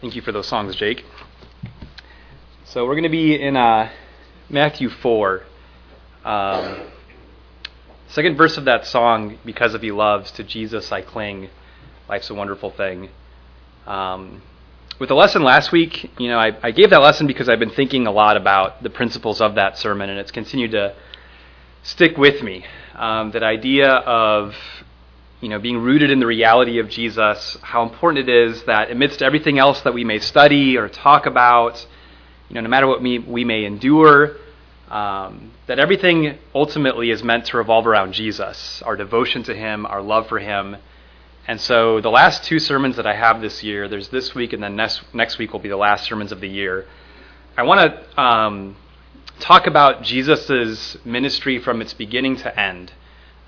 Thank you for those songs, Jake. So we're going to be in uh, Matthew 4. Um, second verse of that song, Because of He Loves, to Jesus I cling, life's a wonderful thing. Um, with the lesson last week, you know, I, I gave that lesson because I've been thinking a lot about the principles of that sermon, and it's continued to stick with me. Um, that idea of you know, being rooted in the reality of Jesus, how important it is that amidst everything else that we may study or talk about, you know, no matter what we, we may endure, um, that everything ultimately is meant to revolve around Jesus, our devotion to Him, our love for Him. And so the last two sermons that I have this year, there's this week and then next, next week will be the last sermons of the year. I want to um, talk about Jesus' ministry from its beginning to end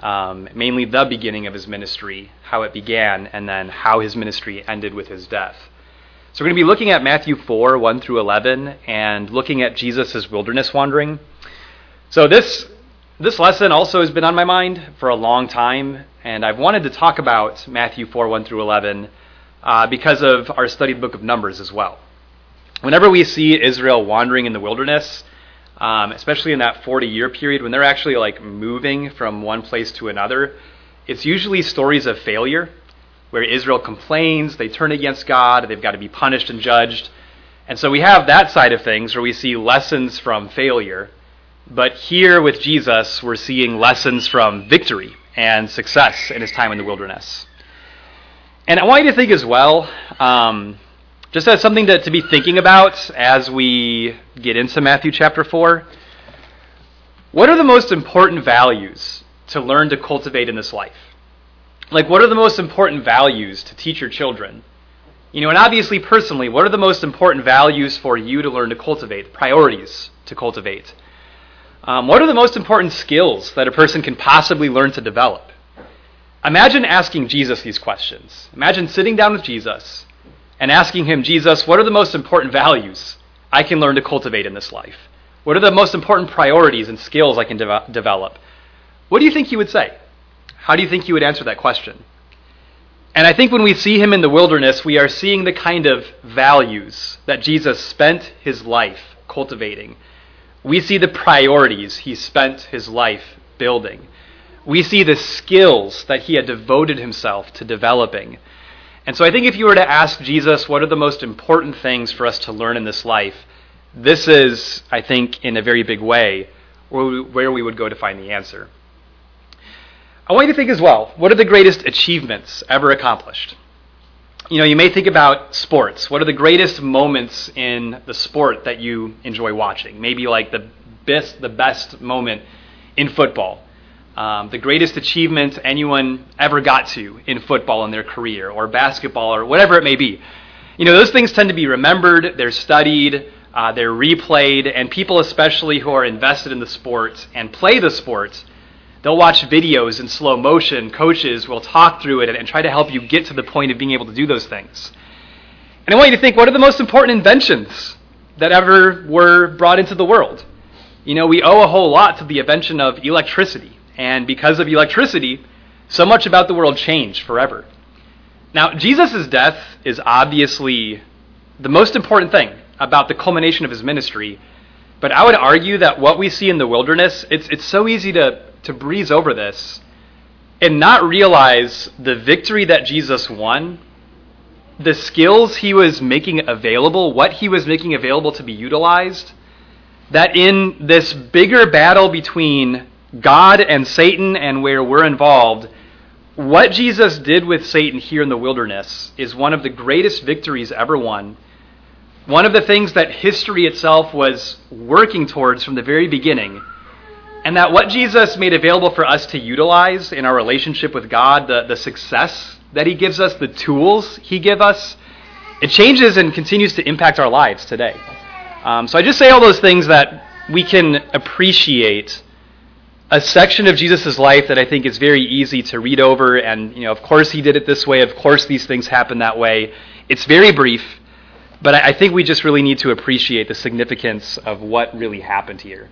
um, mainly the beginning of his ministry, how it began, and then how his ministry ended with his death. So we're going to be looking at Matthew 4, 1 through 11, and looking at Jesus' wilderness wandering. So this, this lesson also has been on my mind for a long time, and I've wanted to talk about Matthew 4, 1 through 11 uh, because of our study of the book of Numbers as well. Whenever we see Israel wandering in the wilderness, um, especially in that 40 year period when they're actually like moving from one place to another. It's usually stories of failure where Israel complains, they turn against God, they've got to be punished and judged. And so we have that side of things where we see lessons from failure. But here with Jesus, we're seeing lessons from victory and success in his time in the wilderness. And I want you to think as well, um, just as something to, to be thinking about as we get into Matthew chapter 4. What are the most important values to learn to cultivate in this life? Like, what are the most important values to teach your children? You know, and obviously, personally, what are the most important values for you to learn to cultivate, priorities to cultivate? Um, what are the most important skills that a person can possibly learn to develop? Imagine asking Jesus these questions. Imagine sitting down with Jesus and asking him, Jesus, what are the most important values I can learn to cultivate in this life? What are the most important priorities and skills I can de- develop? What do you think he would say? How do you think he would answer that question? And I think when we see him in the wilderness, we are seeing the kind of values that Jesus spent his life cultivating. We see the priorities he spent his life building. We see the skills that he had devoted himself to developing. And so I think if you were to ask Jesus, what are the most important things for us to learn in this life? This is, I think, in a very big way, where we, would go to find the answer. I want you to think as well what are the greatest achievements ever accomplished? You know, you may think about sports. What are the greatest moments in the sport that you enjoy watching? Maybe like the best, the best moment in football um, the greatest achievement anyone ever got to in football in their career, or basketball, or whatever it may be. You know, those things tend to be remembered, they're studied, uh, they're replayed, and people, especially who are invested in the sport and play the sport, they'll watch videos in slow motion. Coaches will talk through it and, and try to help you get to the point of being able to do those things. And I want you to think what are the most important inventions that ever were brought into the world? You know, we owe a whole lot to the invention of electricity. And because of electricity, so much about the world changed forever. Now, Jesus' death is obviously the most important thing about the culmination of his ministry. But I would argue that what we see in the wilderness, it's, it's so easy to, to breeze over this and not realize the victory that Jesus won, the skills he was making available, what he was making available to be utilized, that in this bigger battle between God and Satan and where we're involved, what Jesus did with Satan here in the wilderness is one of the greatest victories ever won. One of the things that history itself was working towards from the very beginning. And that what Jesus made available for us to utilize in our relationship with God, the, the success that He gives us, the tools He gives us, it changes and continues to impact our lives today. Um, so I just say all those things that we can appreciate a section of Jesus' life that I think is very easy to read over. And, you know, of course he did it this way. Of course these things happen that way. It's very brief, but I think we just really need to appreciate the significance of what really happened here.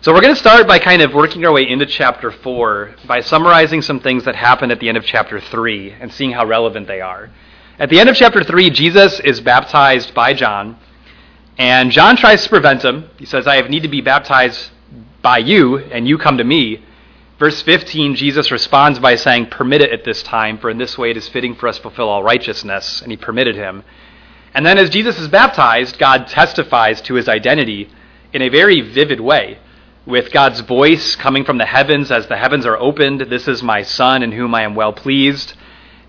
So we're going to start by kind of working our way into chapter 4 by summarizing some things that happened at the end of chapter 3 and seeing how relevant they are. At the end of chapter 3, Jesus is baptized by John, and John tries to prevent him. He says, I have need to be baptized by you, and you come to me. Verse 15, Jesus responds by saying, Permit it at this time, for in this way it is fitting for us to fulfill all righteousness. And he permitted him. And then as Jesus is baptized, God testifies to his identity in a very vivid way, with God's voice coming from the heavens as the heavens are opened. This is my Son in whom I am well pleased.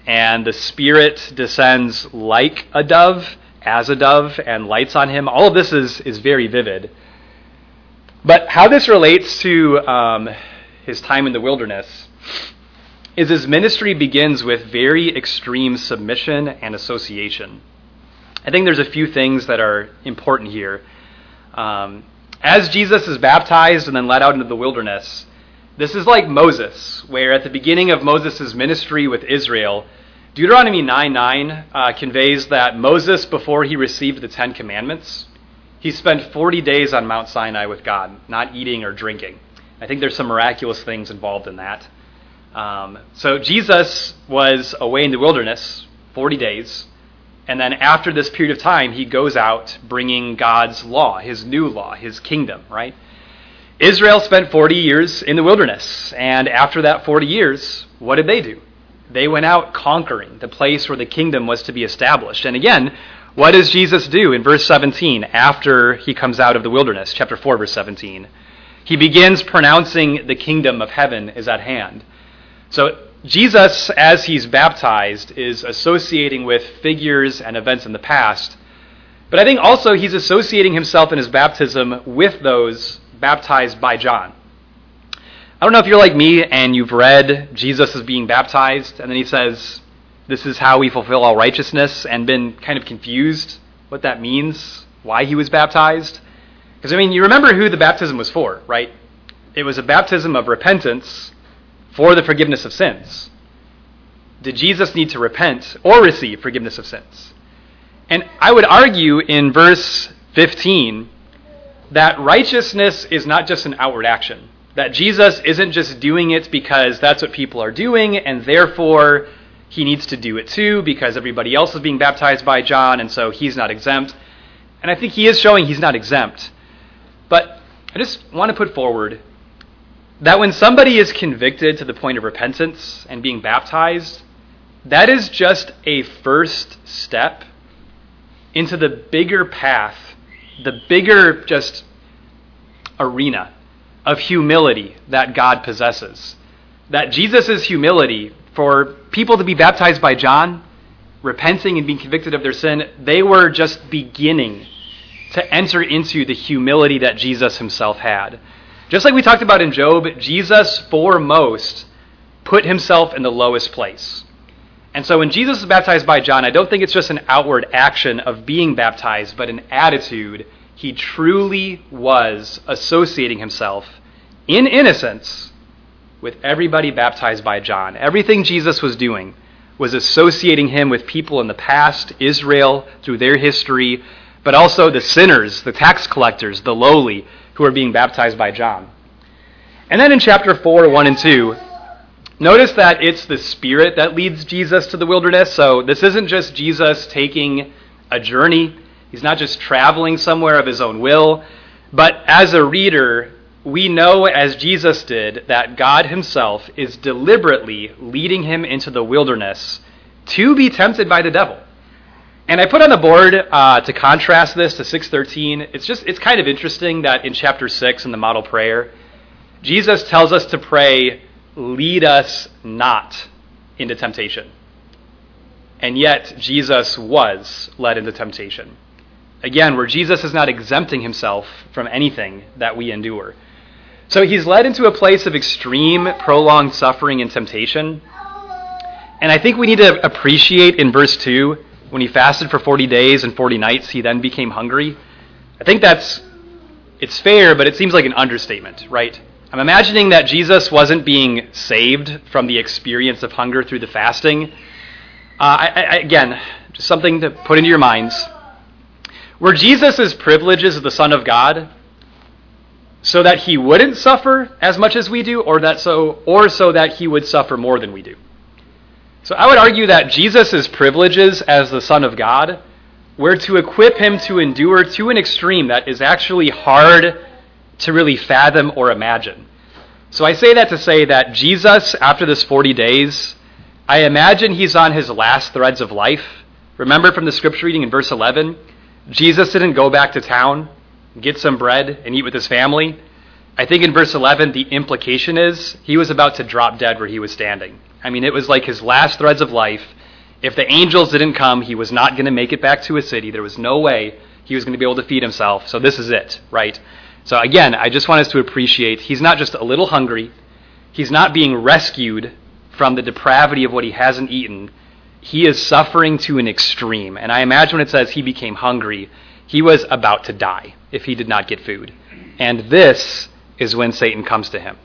And the Spirit descends like a dove, as a dove, and lights on him. All of this is, is very vivid. But how this relates to um, his time in the wilderness is his ministry begins with very extreme submission and association. I think there's a few things that are important here. Um, as Jesus is baptized and then led out into the wilderness, this is like Moses, where at the beginning of Moses' ministry with Israel, Deuteronomy 9 9 uh, conveys that Moses, before he received the Ten Commandments, he spent 40 days on Mount Sinai with God, not eating or drinking. I think there's some miraculous things involved in that. Um, so Jesus was away in the wilderness 40 days, and then after this period of time, he goes out bringing God's law, his new law, his kingdom, right? Israel spent 40 years in the wilderness, and after that 40 years, what did they do? They went out conquering the place where the kingdom was to be established. And again, what does Jesus do in verse 17 after he comes out of the wilderness? Chapter 4, verse 17 he begins pronouncing the kingdom of heaven is at hand. So Jesus, as he's baptized, is associating with figures and events in the past. But I think also he's associating himself in his baptism with those baptized by John. I don't know if you're like me and you've read Jesus is being baptized, and then he says, This is how we fulfill all righteousness, and been kind of confused what that means, why he was baptized. Because, I mean, you remember who the baptism was for, right? It was a baptism of repentance for the forgiveness of sins. Did Jesus need to repent or receive forgiveness of sins? And I would argue in verse 15 that righteousness is not just an outward action. That Jesus isn't just doing it because that's what people are doing, and therefore he needs to do it too because everybody else is being baptized by John, and so he's not exempt. And I think he is showing he's not exempt. But I just want to put forward that when somebody is convicted to the point of repentance and being baptized, that is just a first step into the bigger path, the bigger just arena of humility that God possesses. That Jesus' humility for people to be baptized by John, repenting and being convicted of their sin, they were just beginning to enter into the humility that Jesus himself had. Just like we talked about in Job, Jesus foremost put himself in the lowest place. And so when Jesus is baptized by John, I don't think it's just an outward action of being baptized, but an attitude. He truly was associating himself in innocence with everybody baptized by John. Everything Jesus was doing was associating him with people in the past, Israel, through their history, but also the sinners, the tax collectors, the lowly, who are being baptized by John. And then in chapter 4, 1 and 2, notice that it's the Spirit that leads Jesus to the wilderness. So this isn't just Jesus taking a journey, he's not just traveling somewhere of his own will. But as a reader, we know, as Jesus did, that God himself is deliberately leading him into the wilderness to be tempted by the devil. And I put on the board uh, to contrast this to 613. It's just it's kind of interesting that in chapter 6 in the model prayer, Jesus tells us to pray, "Lead us not into temptation." And yet Jesus was led into temptation. Again, where Jesus is not exempting himself from anything that we endure. So he's led into a place of extreme, prolonged suffering and temptation. And I think we need to appreciate in verse 2 when he fasted for 40 days and 40 nights, he then became hungry. I think that's it's fair, but it seems like an understatement, right? I'm imagining that Jesus wasn't being saved from the experience of hunger through the fasting. Uh, I, I, again, just something to put into your minds. Were Jesus' privileges of the Son of God so that he wouldn't suffer as much as we do, or that so, or so that he would suffer more than we do? So I would argue that Jesus' privileges as the Son of God were to equip him to endure to an extreme that is actually hard to really fathom or imagine. So I say that to say that Jesus, after this 40 days, I imagine he's on his last threads of life. Remember from the scripture reading in verse 11? Jesus didn't go back to town, get some bread, and eat with his family. I think in verse 11, the implication is he was about to drop dead where he was standing. I mean, it was like his last threads of life. If the angels didn't come, he was not going to make it back to his city. There was no way he was going to be able to feed himself. So this is it, right? So again, I just want us to appreciate he's not just a little hungry. He's not being rescued from the depravity of what he hasn't eaten. He is suffering to an extreme. And I imagine when it says he became hungry, he was about to die if he did not get food. And this is when Satan comes to him.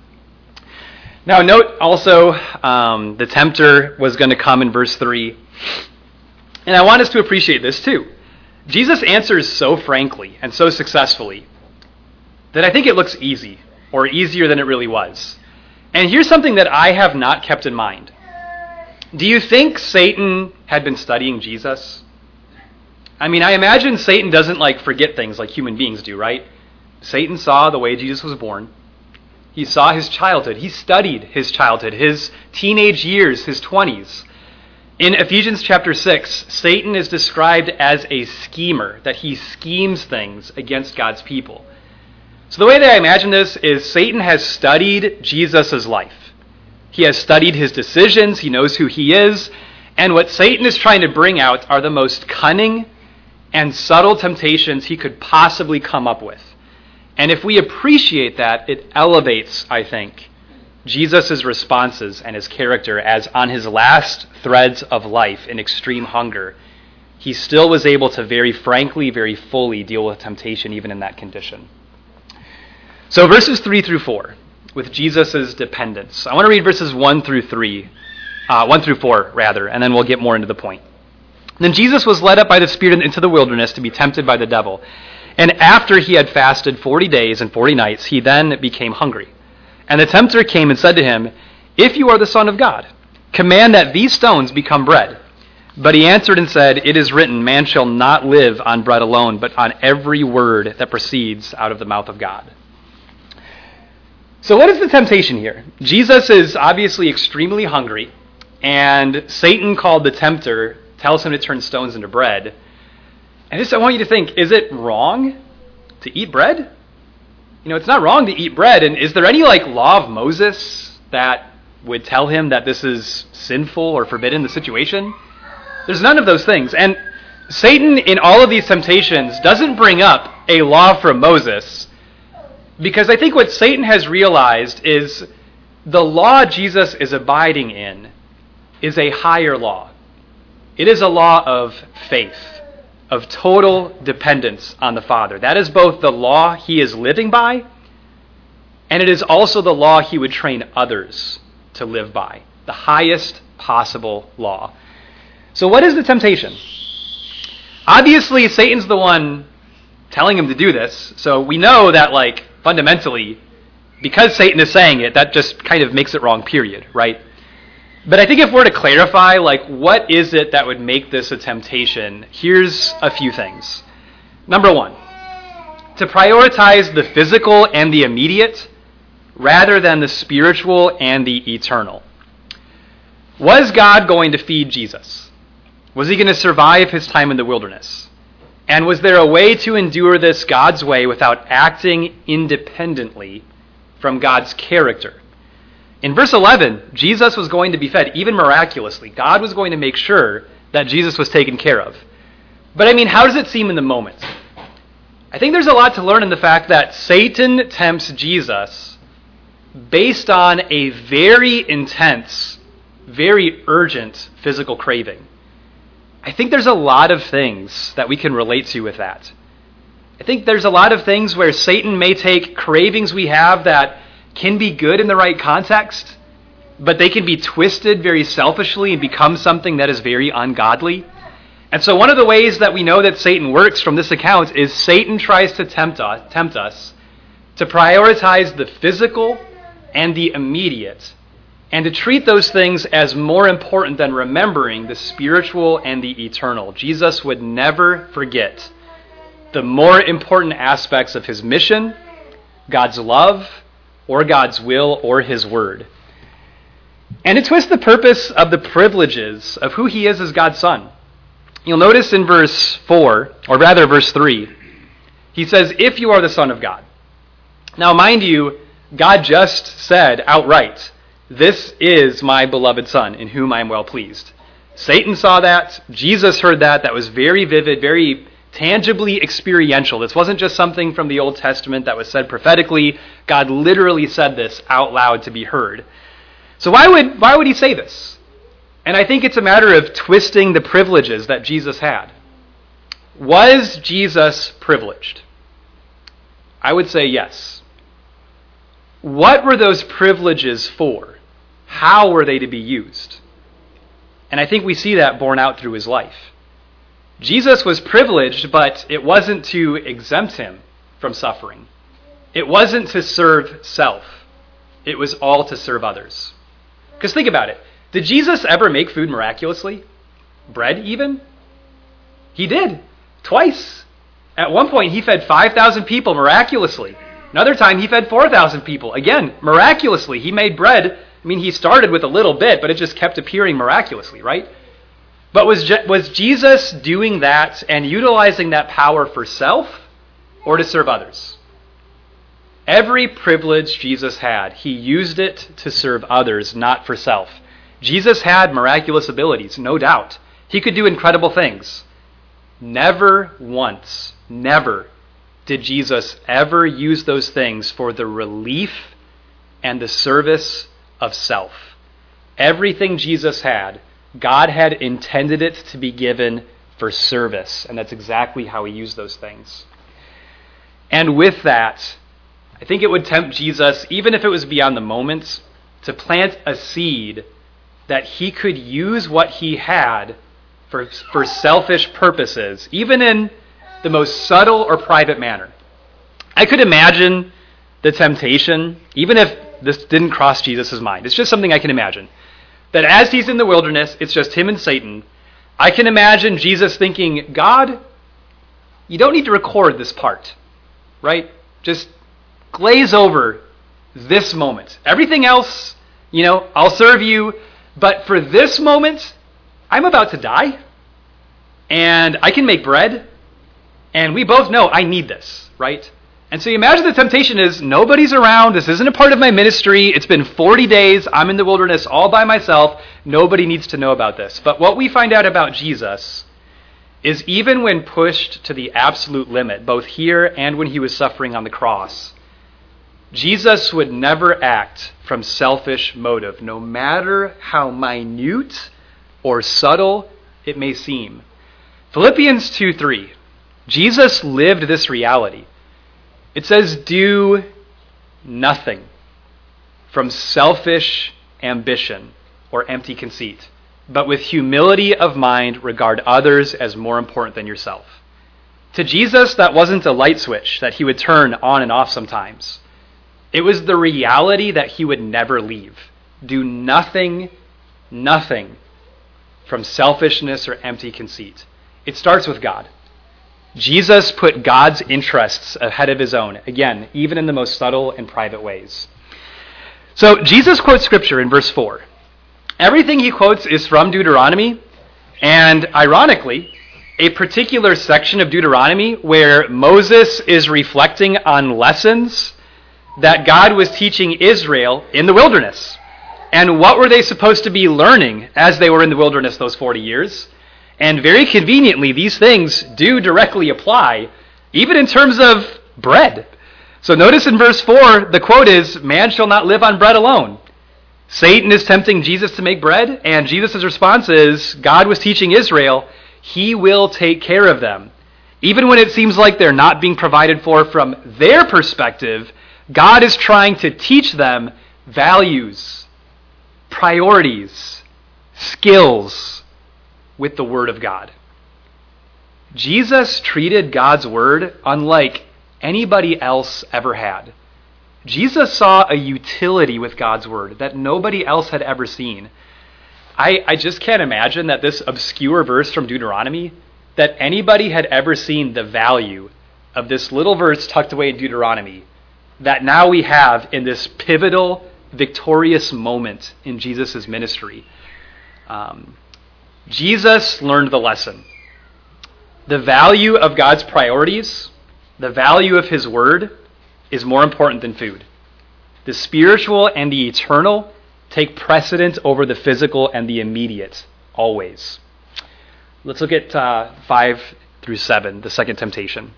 Now, note also um, the tempter was going to come in verse 3. And I want us to appreciate this too. Jesus answers so frankly and so successfully that I think it looks easy, or easier than it really was. And here's something that I have not kept in mind. Do you think Satan had been studying Jesus? I mean, I imagine Satan doesn't like forget things like human beings do, right? Satan saw the way Jesus was born. He saw his childhood. He studied his childhood, his teenage years, his 20s. In Ephesians chapter 6, Satan is described as a schemer, that he schemes things against God's people. So the way that I imagine this is Satan has studied Jesus' life. He has studied his decisions, he knows who he is, and what Satan is trying to bring out are the most cunning and subtle temptations he could possibly come up with. And if we appreciate that, it elevates, I think, Jesus' responses and his character as on his last threads of life in extreme hunger, he still was able to very frankly, very fully deal with temptation even in that condition. So, verses 3 through 4, with Jesus' dependence. I want to read verses 1 through 3, uh, 1 through 4, rather, and then we'll get more into the point. Then Jesus was led up by the Spirit into the wilderness to be tempted by the devil. And after he had fasted forty days and forty nights, he then became hungry. And the tempter came and said to him, If you are the Son of God, command that these stones become bread. But he answered and said, It is written, Man shall not live on bread alone, but on every word that proceeds out of the mouth of God. So, what is the temptation here? Jesus is obviously extremely hungry, and Satan called the tempter, tells him to turn stones into bread. And just I want you to think is it wrong to eat bread? You know, it's not wrong to eat bread. And is there any like law of Moses that would tell him that this is sinful or forbidden, the situation? There's none of those things. And Satan, in all of these temptations, doesn't bring up a law from Moses because I think what Satan has realized is the law Jesus is abiding in is a higher law. It is a law of faith of total dependence on the Father. That is both the law he is living by, and it is also the law he would train others to live by. The highest possible law. So, what is the temptation? Obviously, Satan's the one telling him to do this. So, we know that, like, fundamentally, because Satan is saying it, that just kind of makes it wrong, period, right? But I think if we're to clarify, like, what is it that would make this a temptation, here's a few things. Number one, to prioritize the physical and the immediate rather than the spiritual and the eternal. Was God going to feed Jesus? Was he going to survive his time in the wilderness? And was there a way to endure this God's way without acting independently from God's character? In verse 11, Jesus was going to be fed, even miraculously. God was going to make sure that Jesus was taken care of. But I mean, how does it seem in the moment? I think there's a lot to learn in the fact that Satan tempts Jesus based on a very intense, very urgent physical craving. I think there's a lot of things that we can relate to with that. I think there's a lot of things where Satan may take cravings we have that can be good in the right context, but they can be twisted very selfishly and become something that is very ungodly. And so, one of the ways that we know that Satan works from this account is Satan tries to tempt us, tempt us to prioritize the physical and the immediate and to treat those things as more important than remembering the spiritual and the eternal. Jesus would never forget the more important aspects of his mission, God's love, or God's will, or his word. And it twist the purpose of the privileges of who he is as God's Son. You'll notice in verse 4, or rather verse 3, he says, If you are the Son of God. Now, mind you, God just said outright, This is my beloved Son, in whom I am well pleased. Satan saw that. Jesus heard that. That was very vivid, very tangibly experiential. This wasn't just something from the Old Testament that was said prophetically. God literally said this out loud to be heard. So why would, why would he say this? And I think it's a matter of twisting the privileges that Jesus had. Was Jesus privileged? I would say yes. What were those privileges for? How were they to be used? And I think we see that borne out through his life. Jesus was privileged, but it wasn't to exempt him from suffering. It wasn't to serve self. It was all to serve others. Because think about it. Did Jesus ever make food miraculously? Bread, even? He did. Twice. At one point, he fed 5,000 people miraculously. Another time, he fed 4,000 people. Again, miraculously. He made bread. I mean, he started with a little bit, but it just kept appearing miraculously, right? But was, Je- was Jesus doing that and utilizing that power for self or to serve others? Every privilege Jesus had, he used it to serve others, not for self. Jesus had miraculous abilities, no doubt. He could do incredible things. Never once, never did Jesus ever use those things for the relief and the service of self. Everything Jesus had, God had intended it to be given for service, and that's exactly how he used those things. And with that, I think it would tempt Jesus, even if it was beyond the moment, to plant a seed that he could use what he had for, for selfish purposes, even in the most subtle or private manner. I could imagine the temptation, even if this didn't cross Jesus' mind. It's just something I can imagine. That as he's in the wilderness, it's just him and Satan. I can imagine Jesus thinking, God, you don't need to record this part, right? Just glaze over this moment. Everything else, you know, I'll serve you. But for this moment, I'm about to die. And I can make bread. And we both know I need this, right? And so you imagine the temptation is nobody's around. This isn't a part of my ministry. It's been 40 days. I'm in the wilderness all by myself. Nobody needs to know about this. But what we find out about Jesus is even when pushed to the absolute limit, both here and when he was suffering on the cross, Jesus would never act from selfish motive, no matter how minute or subtle it may seem. Philippians 2 3. Jesus lived this reality. It says, Do nothing from selfish ambition or empty conceit, but with humility of mind regard others as more important than yourself. To Jesus, that wasn't a light switch that he would turn on and off sometimes. It was the reality that he would never leave. Do nothing, nothing from selfishness or empty conceit. It starts with God. Jesus put God's interests ahead of his own, again, even in the most subtle and private ways. So Jesus quotes scripture in verse 4. Everything he quotes is from Deuteronomy, and ironically, a particular section of Deuteronomy where Moses is reflecting on lessons that God was teaching Israel in the wilderness. And what were they supposed to be learning as they were in the wilderness those 40 years? And very conveniently, these things do directly apply, even in terms of bread. So notice in verse 4, the quote is, Man shall not live on bread alone. Satan is tempting Jesus to make bread, and Jesus' response is, God was teaching Israel, He will take care of them. Even when it seems like they're not being provided for from their perspective, God is trying to teach them values, priorities, skills with the Word of God. Jesus treated God's Word unlike anybody else ever had. Jesus saw a utility with God's word that nobody else had ever seen. I, I just can't imagine that this obscure verse from Deuteronomy, that anybody had ever seen the value of this little verse tucked away in Deuteronomy that now we have in this pivotal, victorious moment in Jesus' ministry. Um, Jesus learned the lesson. The value of God's priorities, the value of His Word, is more important than food. The spiritual and the eternal take precedence over the physical and the immediate, always. Let's look at uh, 5 through 7, the second temptation.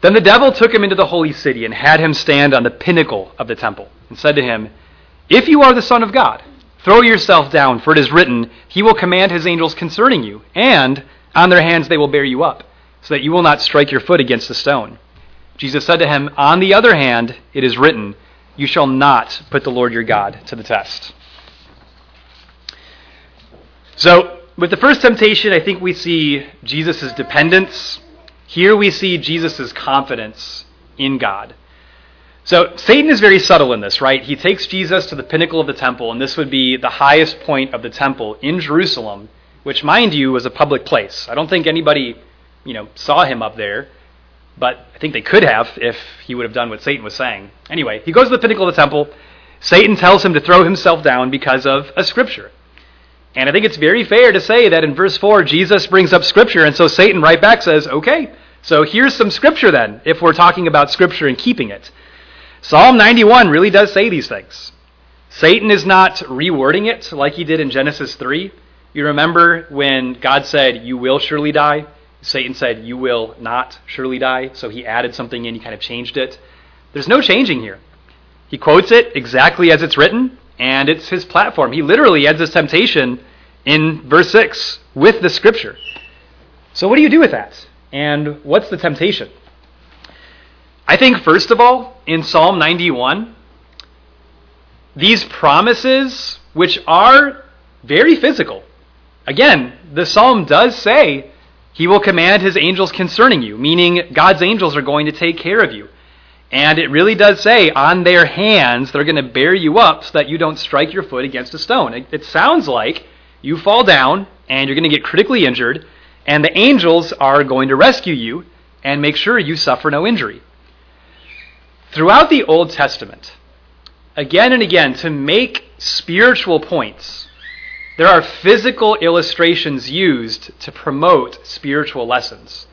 Then the devil took him into the holy city and had him stand on the pinnacle of the temple and said to him, If you are the Son of God, throw yourself down, for it is written, He will command His angels concerning you, and on their hands they will bear you up, so that you will not strike your foot against a stone. Jesus said to him, On the other hand, it is written, You shall not put the Lord your God to the test. So, with the first temptation, I think we see Jesus' dependence here we see Jesus' confidence in God. So Satan is very subtle in this, right? He takes Jesus to the pinnacle of the temple, and this would be the highest point of the temple in Jerusalem, which, mind you, was a public place. I don't think anybody, you know, saw him up there, but I think they could have if he would have done what Satan was saying. Anyway, he goes to the pinnacle of the temple. Satan tells him to throw himself down because of a scripture. And I think it's very fair to say that in verse 4, Jesus brings up scripture, and so Satan right back says, okay, so here's some scripture then, if we're talking about scripture and keeping it. Psalm 91 really does say these things. Satan is not rewording it like he did in Genesis 3. You remember when God said, You will surely die? Satan said, You will not surely die. So he added something in, he kind of changed it. There's no changing here. He quotes it exactly as it's written, and it's his platform. He literally ends his temptation in verse 6 with the scripture. So, what do you do with that? And what's the temptation? I think, first of all, in Psalm 91, these promises, which are very physical, again, the psalm does say, He will command His angels concerning you, meaning God's angels are going to take care of you. And it really does say, on their hands, they're going to bear you up so that you don't strike your foot against a stone. It, it sounds like you fall down and you're going to get critically injured, and the angels are going to rescue you and make sure you suffer no injury. Throughout the Old Testament, again and again, to make spiritual points, there are physical illustrations used to promote spiritual lessons.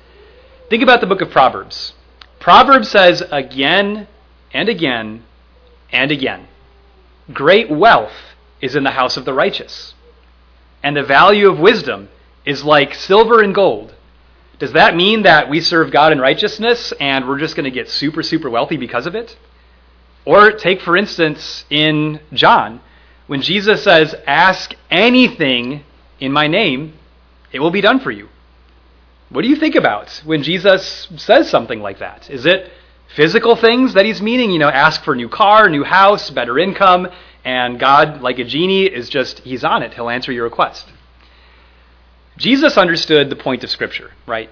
Think about the book of Proverbs. Proverbs says again and again and again Great wealth is in the house of the righteous, and the value of wisdom is like silver and gold. Does that mean that we serve God in righteousness and we're just going to get super, super wealthy because of it? Or take, for instance, in John, when Jesus says, Ask anything in my name, it will be done for you. What do you think about when Jesus says something like that? Is it physical things that he's meaning? You know, ask for a new car, new house, better income, and God, like a genie, is just, he's on it. He'll answer your request. Jesus understood the point of Scripture, right?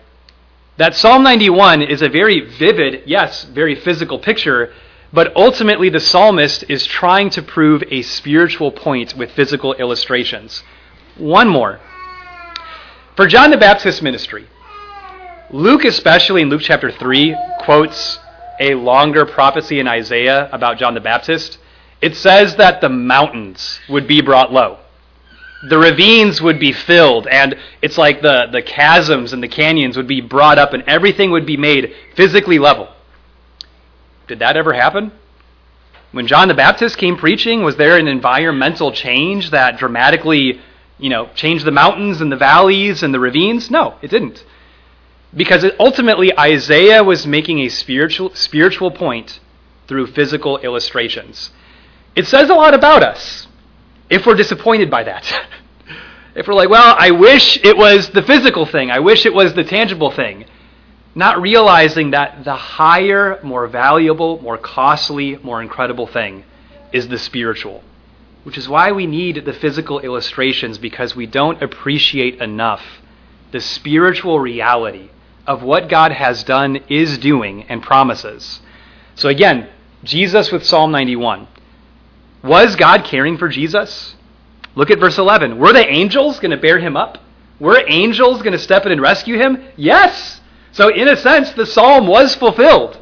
That Psalm 91 is a very vivid, yes, very physical picture, but ultimately the psalmist is trying to prove a spiritual point with physical illustrations. One more. For John the Baptist's ministry, Luke, especially in Luke chapter 3, quotes a longer prophecy in Isaiah about John the Baptist. It says that the mountains would be brought low the ravines would be filled and it's like the, the chasms and the canyons would be brought up and everything would be made physically level. Did that ever happen? When John the Baptist came preaching, was there an environmental change that dramatically, you know, changed the mountains and the valleys and the ravines? No, it didn't. Because it, ultimately Isaiah was making a spiritual spiritual point through physical illustrations. It says a lot about us if we're disappointed by that. if we're like, well, I wish it was the physical thing, I wish it was the tangible thing, not realizing that the higher, more valuable, more costly, more incredible thing is the spiritual. Which is why we need the physical illustrations because we don't appreciate enough the spiritual reality of what God has done, is doing, and promises. So, again, Jesus with Psalm 91. Was God caring for Jesus? Look at verse 11. Were the angels going to bear him up? Were angels going to step in and rescue him? Yes. So, in a sense, the psalm was fulfilled,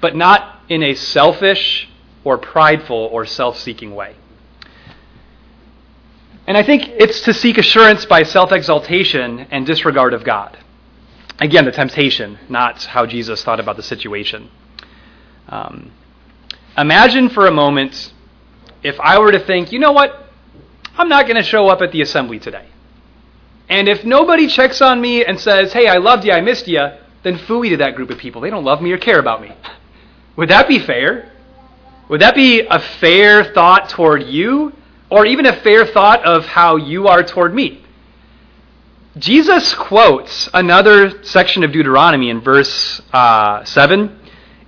but not in a selfish or prideful or self seeking way. And I think it's to seek assurance by self exaltation and disregard of God. Again, the temptation, not how Jesus thought about the situation. Um, imagine for a moment if I were to think, you know what? I'm not going to show up at the assembly today. And if nobody checks on me and says, hey, I loved you, I missed you, then fooey to that group of people. They don't love me or care about me. Would that be fair? Would that be a fair thought toward you? Or even a fair thought of how you are toward me? Jesus quotes another section of Deuteronomy in verse uh, 7.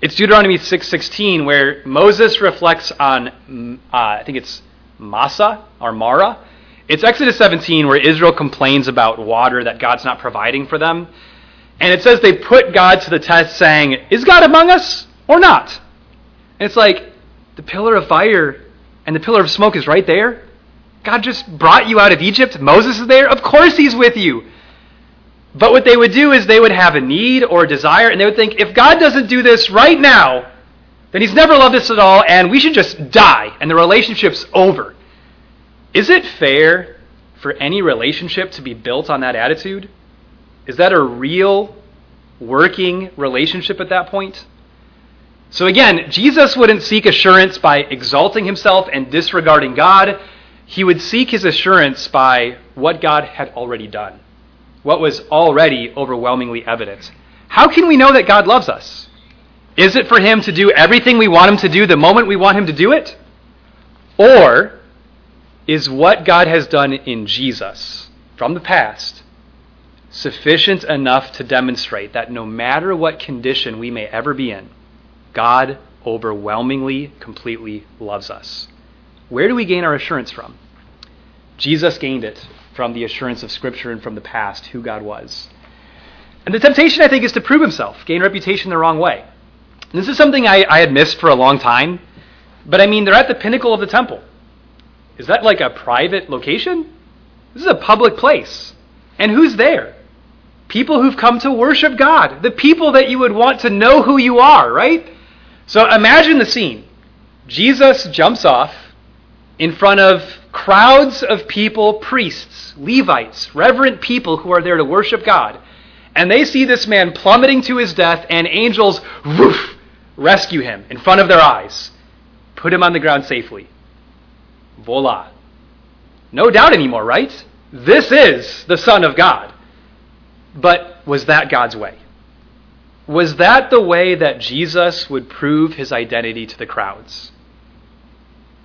It's Deuteronomy 6.16 where Moses reflects on, uh, I think it's Massah or Marah. It's Exodus 17 where Israel complains about water that God's not providing for them. And it says they put God to the test saying, Is God among us or not? And it's like, the pillar of fire and the pillar of smoke is right there. God just brought you out of Egypt. Moses is there. Of course he's with you. But what they would do is they would have a need or a desire, and they would think, if God doesn't do this right now, then he's never loved us at all, and we should just die, and the relationship's over. Is it fair for any relationship to be built on that attitude? Is that a real working relationship at that point? So again, Jesus wouldn't seek assurance by exalting himself and disregarding God. He would seek his assurance by what God had already done, what was already overwhelmingly evident. How can we know that God loves us? Is it for him to do everything we want him to do the moment we want him to do it? Or is what God has done in Jesus from the past sufficient enough to demonstrate that no matter what condition we may ever be in, God overwhelmingly, completely loves us. Where do we gain our assurance from? Jesus gained it from the assurance of Scripture and from the past, who God was. And the temptation, I think, is to prove himself, gain reputation the wrong way. And this is something I, I had missed for a long time, but I mean, they're at the pinnacle of the temple. Is that like a private location? This is a public place. And who's there? People who've come to worship God, the people that you would want to know who you are, right? So imagine the scene. Jesus jumps off in front of crowds of people, priests, Levites, reverent people who are there to worship God. And they see this man plummeting to his death, and angels, woof, rescue him in front of their eyes, put him on the ground safely. Voila. No doubt anymore, right? This is the Son of God. But was that God's way? Was that the way that Jesus would prove his identity to the crowds?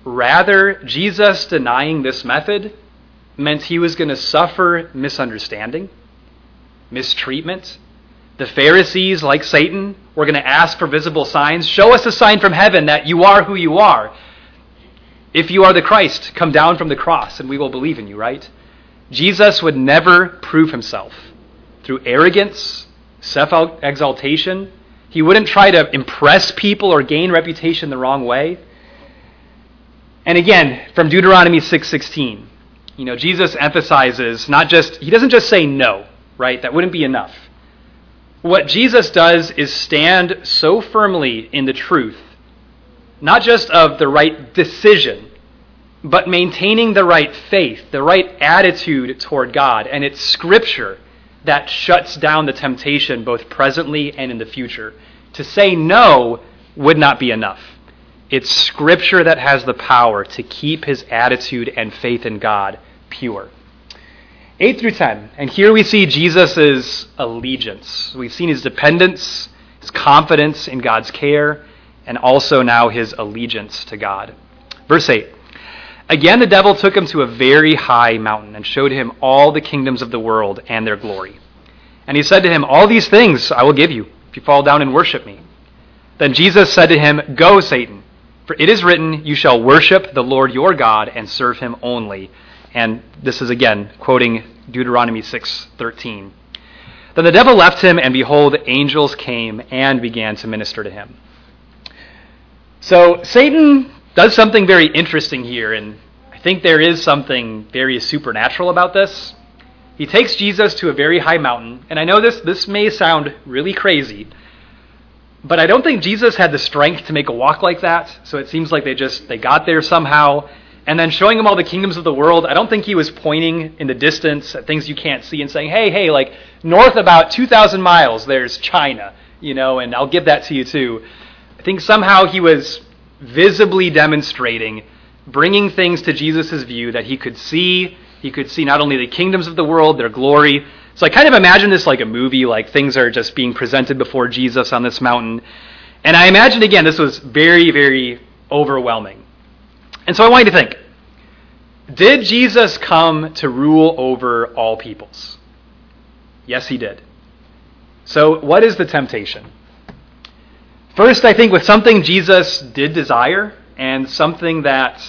Rather, Jesus denying this method meant he was going to suffer misunderstanding, mistreatment. The Pharisees, like Satan, were going to ask for visible signs. Show us a sign from heaven that you are who you are. If you are the Christ, come down from the cross and we will believe in you, right? Jesus would never prove himself through arrogance, self exaltation. He wouldn't try to impress people or gain reputation the wrong way. And again, from Deuteronomy 6:16, you know, Jesus emphasizes not just he doesn't just say no, right? That wouldn't be enough. What Jesus does is stand so firmly in the truth, not just of the right decision, but maintaining the right faith, the right attitude toward God. And it's scripture that shuts down the temptation both presently and in the future. To say no would not be enough. It's Scripture that has the power to keep his attitude and faith in God pure. 8 through 10. And here we see Jesus' allegiance. We've seen his dependence, his confidence in God's care, and also now his allegiance to God. Verse 8. Again, the devil took him to a very high mountain and showed him all the kingdoms of the world and their glory. And he said to him, All these things I will give you if you fall down and worship me. Then Jesus said to him, Go, Satan, for it is written, You shall worship the Lord your God and serve him only. And this is again quoting Deuteronomy 6:13. Then the devil left him, and behold, angels came and began to minister to him. So Satan does something very interesting here, and I think there is something very supernatural about this. He takes Jesus to a very high mountain, and I know this this may sound really crazy, but I don't think Jesus had the strength to make a walk like that. So it seems like they just they got there somehow. And then showing him all the kingdoms of the world, I don't think he was pointing in the distance at things you can't see and saying, "Hey, hey, like north about 2,000 miles, there's China, you know, and I'll give that to you too." I think somehow he was visibly demonstrating, bringing things to Jesus' view that he could see. He could see not only the kingdoms of the world, their glory. So I kind of imagine this like a movie, like things are just being presented before Jesus on this mountain. And I imagine, again, this was very, very overwhelming. And so I want you to think Did Jesus come to rule over all peoples? Yes, he did. So, what is the temptation? First, I think with something Jesus did desire and something that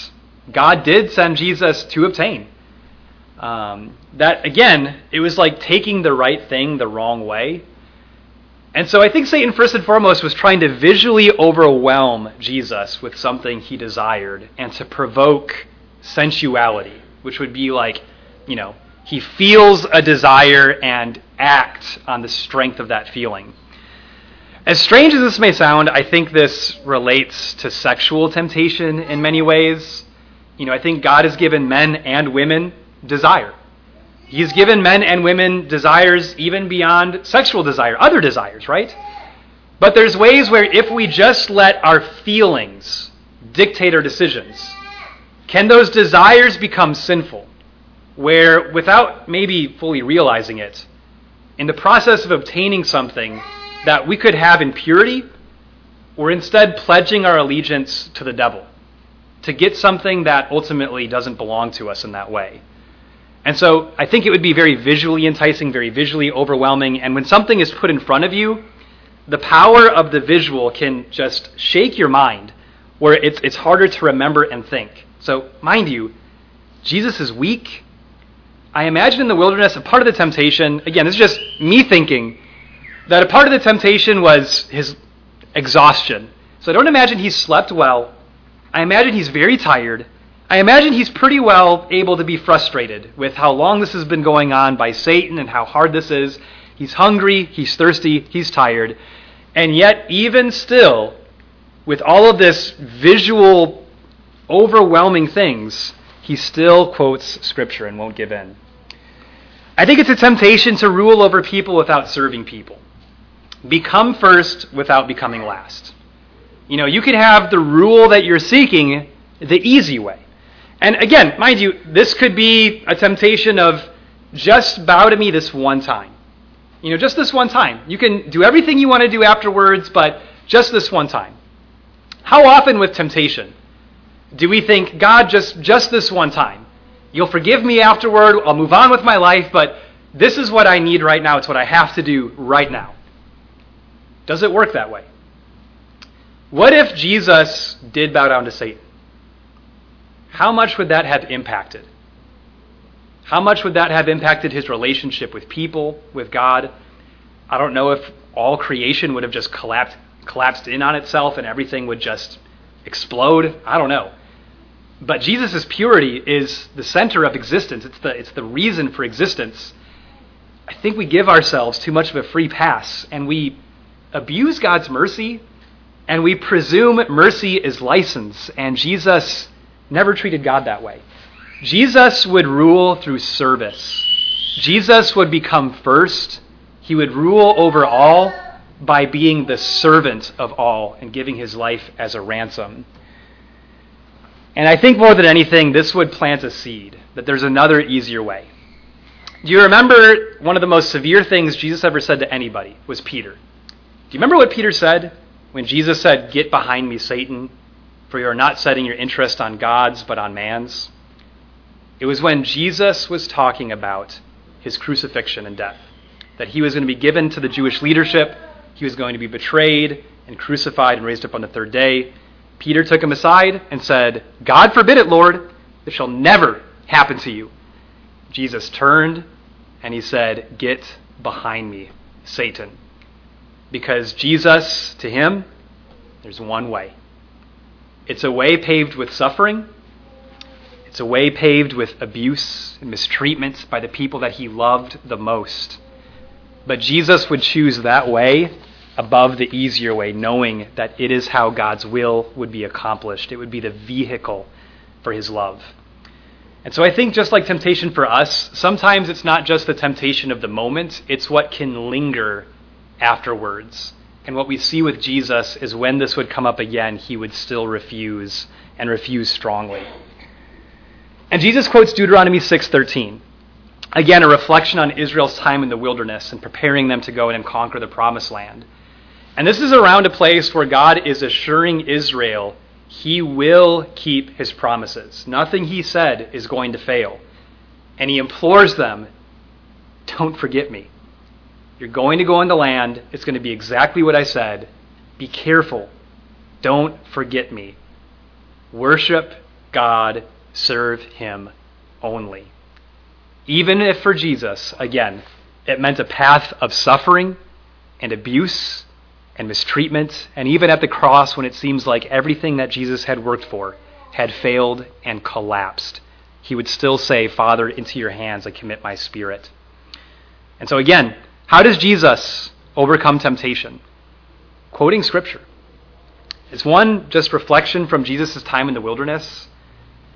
God did send Jesus to obtain. Um, that, again, it was like taking the right thing the wrong way. And so I think Satan, first and foremost, was trying to visually overwhelm Jesus with something he desired and to provoke sensuality, which would be like, you know, he feels a desire and acts on the strength of that feeling. As strange as this may sound, I think this relates to sexual temptation in many ways. You know, I think God has given men and women desire. He's given men and women desires even beyond sexual desire, other desires, right? But there's ways where if we just let our feelings dictate our decisions, can those desires become sinful? Where, without maybe fully realizing it, in the process of obtaining something, that we could have in purity, we're instead pledging our allegiance to the devil to get something that ultimately doesn't belong to us in that way. And so I think it would be very visually enticing, very visually overwhelming. And when something is put in front of you, the power of the visual can just shake your mind, where it's, it's harder to remember and think. So, mind you, Jesus is weak. I imagine in the wilderness, a part of the temptation, again, this is just me thinking, that a part of the temptation was his exhaustion. So I don't imagine he slept well. I imagine he's very tired. I imagine he's pretty well able to be frustrated with how long this has been going on by Satan and how hard this is. He's hungry, he's thirsty, he's tired. And yet, even still, with all of this visual, overwhelming things, he still quotes Scripture and won't give in. I think it's a temptation to rule over people without serving people become first without becoming last. You know, you can have the rule that you're seeking the easy way. And again, mind you, this could be a temptation of just bow to me this one time. You know, just this one time. You can do everything you want to do afterwards, but just this one time. How often with temptation do we think, God, just, just this one time? You'll forgive me afterward, I'll move on with my life, but this is what I need right now. It's what I have to do right now. Does it work that way? What if Jesus did bow down to Satan? How much would that have impacted? How much would that have impacted his relationship with people, with God? I don't know if all creation would have just collapsed, collapsed in on itself and everything would just explode. I don't know. But Jesus' purity is the center of existence. It's the, it's the reason for existence. I think we give ourselves too much of a free pass and we abuse God's mercy and we presume mercy is license, and Jesus never treated God that way. Jesus would rule through service. Jesus would become first. He would rule over all by being the servant of all and giving his life as a ransom. And I think more than anything, this would plant a seed that there's another easier way. Do you remember one of the most severe things Jesus ever said to anybody was Peter? Do you remember what Peter said when Jesus said, Get behind me, Satan, for you are not setting your interest on God's, but on man's? It was when Jesus was talking about his crucifixion and death, that he was going to be given to the Jewish leadership, he was going to be betrayed and crucified and raised up on the third day. Peter took him aside and said, God forbid it, Lord, this shall never happen to you. Jesus turned and he said, Get behind me, Satan. Because Jesus, to him, there's one way. It's a way paved with suffering. It's a way paved with abuse and mistreatment by the people that he loved the most. But Jesus would choose that way above the easier way, knowing that it is how God's will would be accomplished. It would be the vehicle for his love. And so I think just like temptation for us, sometimes it's not just the temptation of the moment, it's what can linger afterwards. And what we see with Jesus is when this would come up again, he would still refuse and refuse strongly. And Jesus quotes Deuteronomy 6:13. Again, a reflection on Israel's time in the wilderness and preparing them to go in and conquer the promised land. And this is around a place where God is assuring Israel he will keep his promises. Nothing he said is going to fail. And he implores them, don't forget me. You're going to go in the land. It's going to be exactly what I said. Be careful. Don't forget me. Worship God, serve him only. Even if for Jesus, again, it meant a path of suffering and abuse and mistreatment, and even at the cross when it seems like everything that Jesus had worked for had failed and collapsed, he would still say, Father, into your hands I commit my spirit. And so, again, how does Jesus overcome temptation? Quoting Scripture. Is one just reflection from Jesus' time in the wilderness?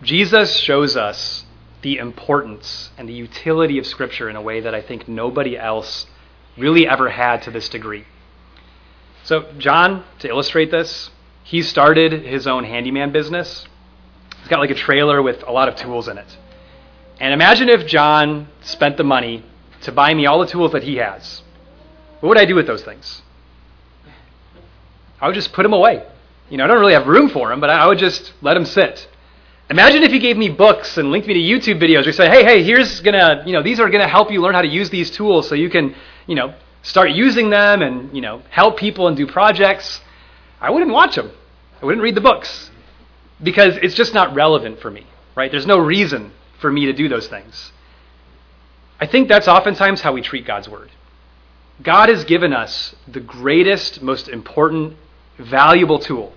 Jesus shows us the importance and the utility of Scripture in a way that I think nobody else really ever had to this degree. So, John, to illustrate this, he started his own handyman business. He's got like a trailer with a lot of tools in it. And imagine if John spent the money to buy me all the tools that he has. What would I do with those things? I would just put them away. You know, I don't really have room for them, but I would just let them sit. Imagine if he gave me books and linked me to YouTube videos or said, hey, hey, here's gonna, you know, these are gonna help you learn how to use these tools so you can, you know, start using them and you know help people and do projects, I wouldn't watch them. I wouldn't read the books because it's just not relevant for me, right? There's no reason for me to do those things. I think that's oftentimes how we treat God's word. God has given us the greatest, most important, valuable tool.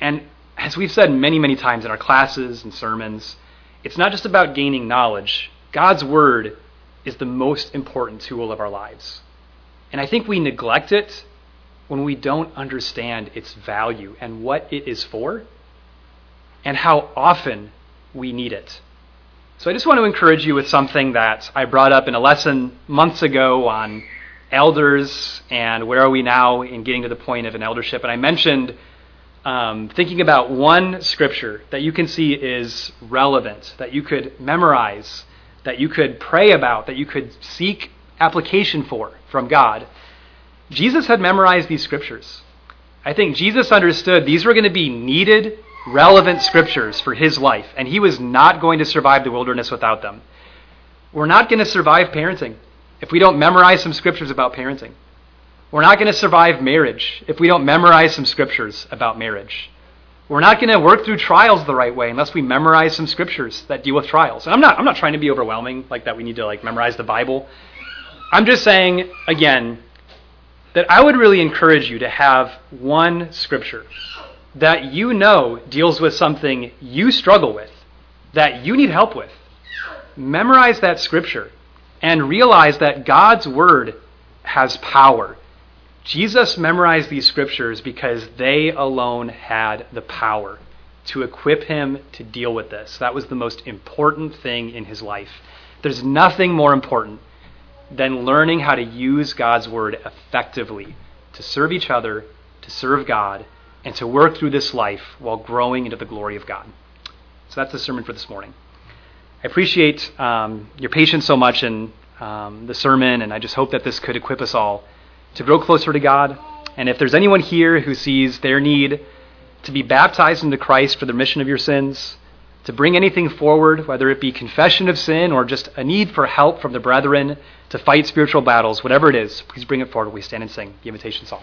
And as we've said many, many times in our classes and sermons, it's not just about gaining knowledge. God's word is the most important tool of our lives. And I think we neglect it when we don't understand its value and what it is for and how often we need it. So I just want to encourage you with something that I brought up in a lesson months ago on elders and where are we now in getting to the point of an eldership. And I mentioned um, thinking about one scripture that you can see is relevant, that you could memorize, that you could pray about, that you could seek application for from God. Jesus had memorized these scriptures. I think Jesus understood these were going to be needed, relevant scriptures for his life, and he was not going to survive the wilderness without them. We're not going to survive parenting if we don't memorize some scriptures about parenting. We're not going to survive marriage if we don't memorize some scriptures about marriage. We're not going to work through trials the right way unless we memorize some scriptures that deal with trials. And I'm not I'm not trying to be overwhelming like that we need to like memorize the Bible. I'm just saying, again, that I would really encourage you to have one scripture that you know deals with something you struggle with, that you need help with. Memorize that scripture and realize that God's word has power. Jesus memorized these scriptures because they alone had the power to equip him to deal with this. That was the most important thing in his life. There's nothing more important than learning how to use God's word effectively to serve each other, to serve God, and to work through this life while growing into the glory of God. So that's the sermon for this morning. I appreciate um, your patience so much in um, the sermon, and I just hope that this could equip us all to grow closer to God. And if there's anyone here who sees their need to be baptized into Christ for the remission of your sins, to bring anything forward, whether it be confession of sin or just a need for help from the brethren to fight spiritual battles, whatever it is, please bring it forward. We stand and sing the invitation song.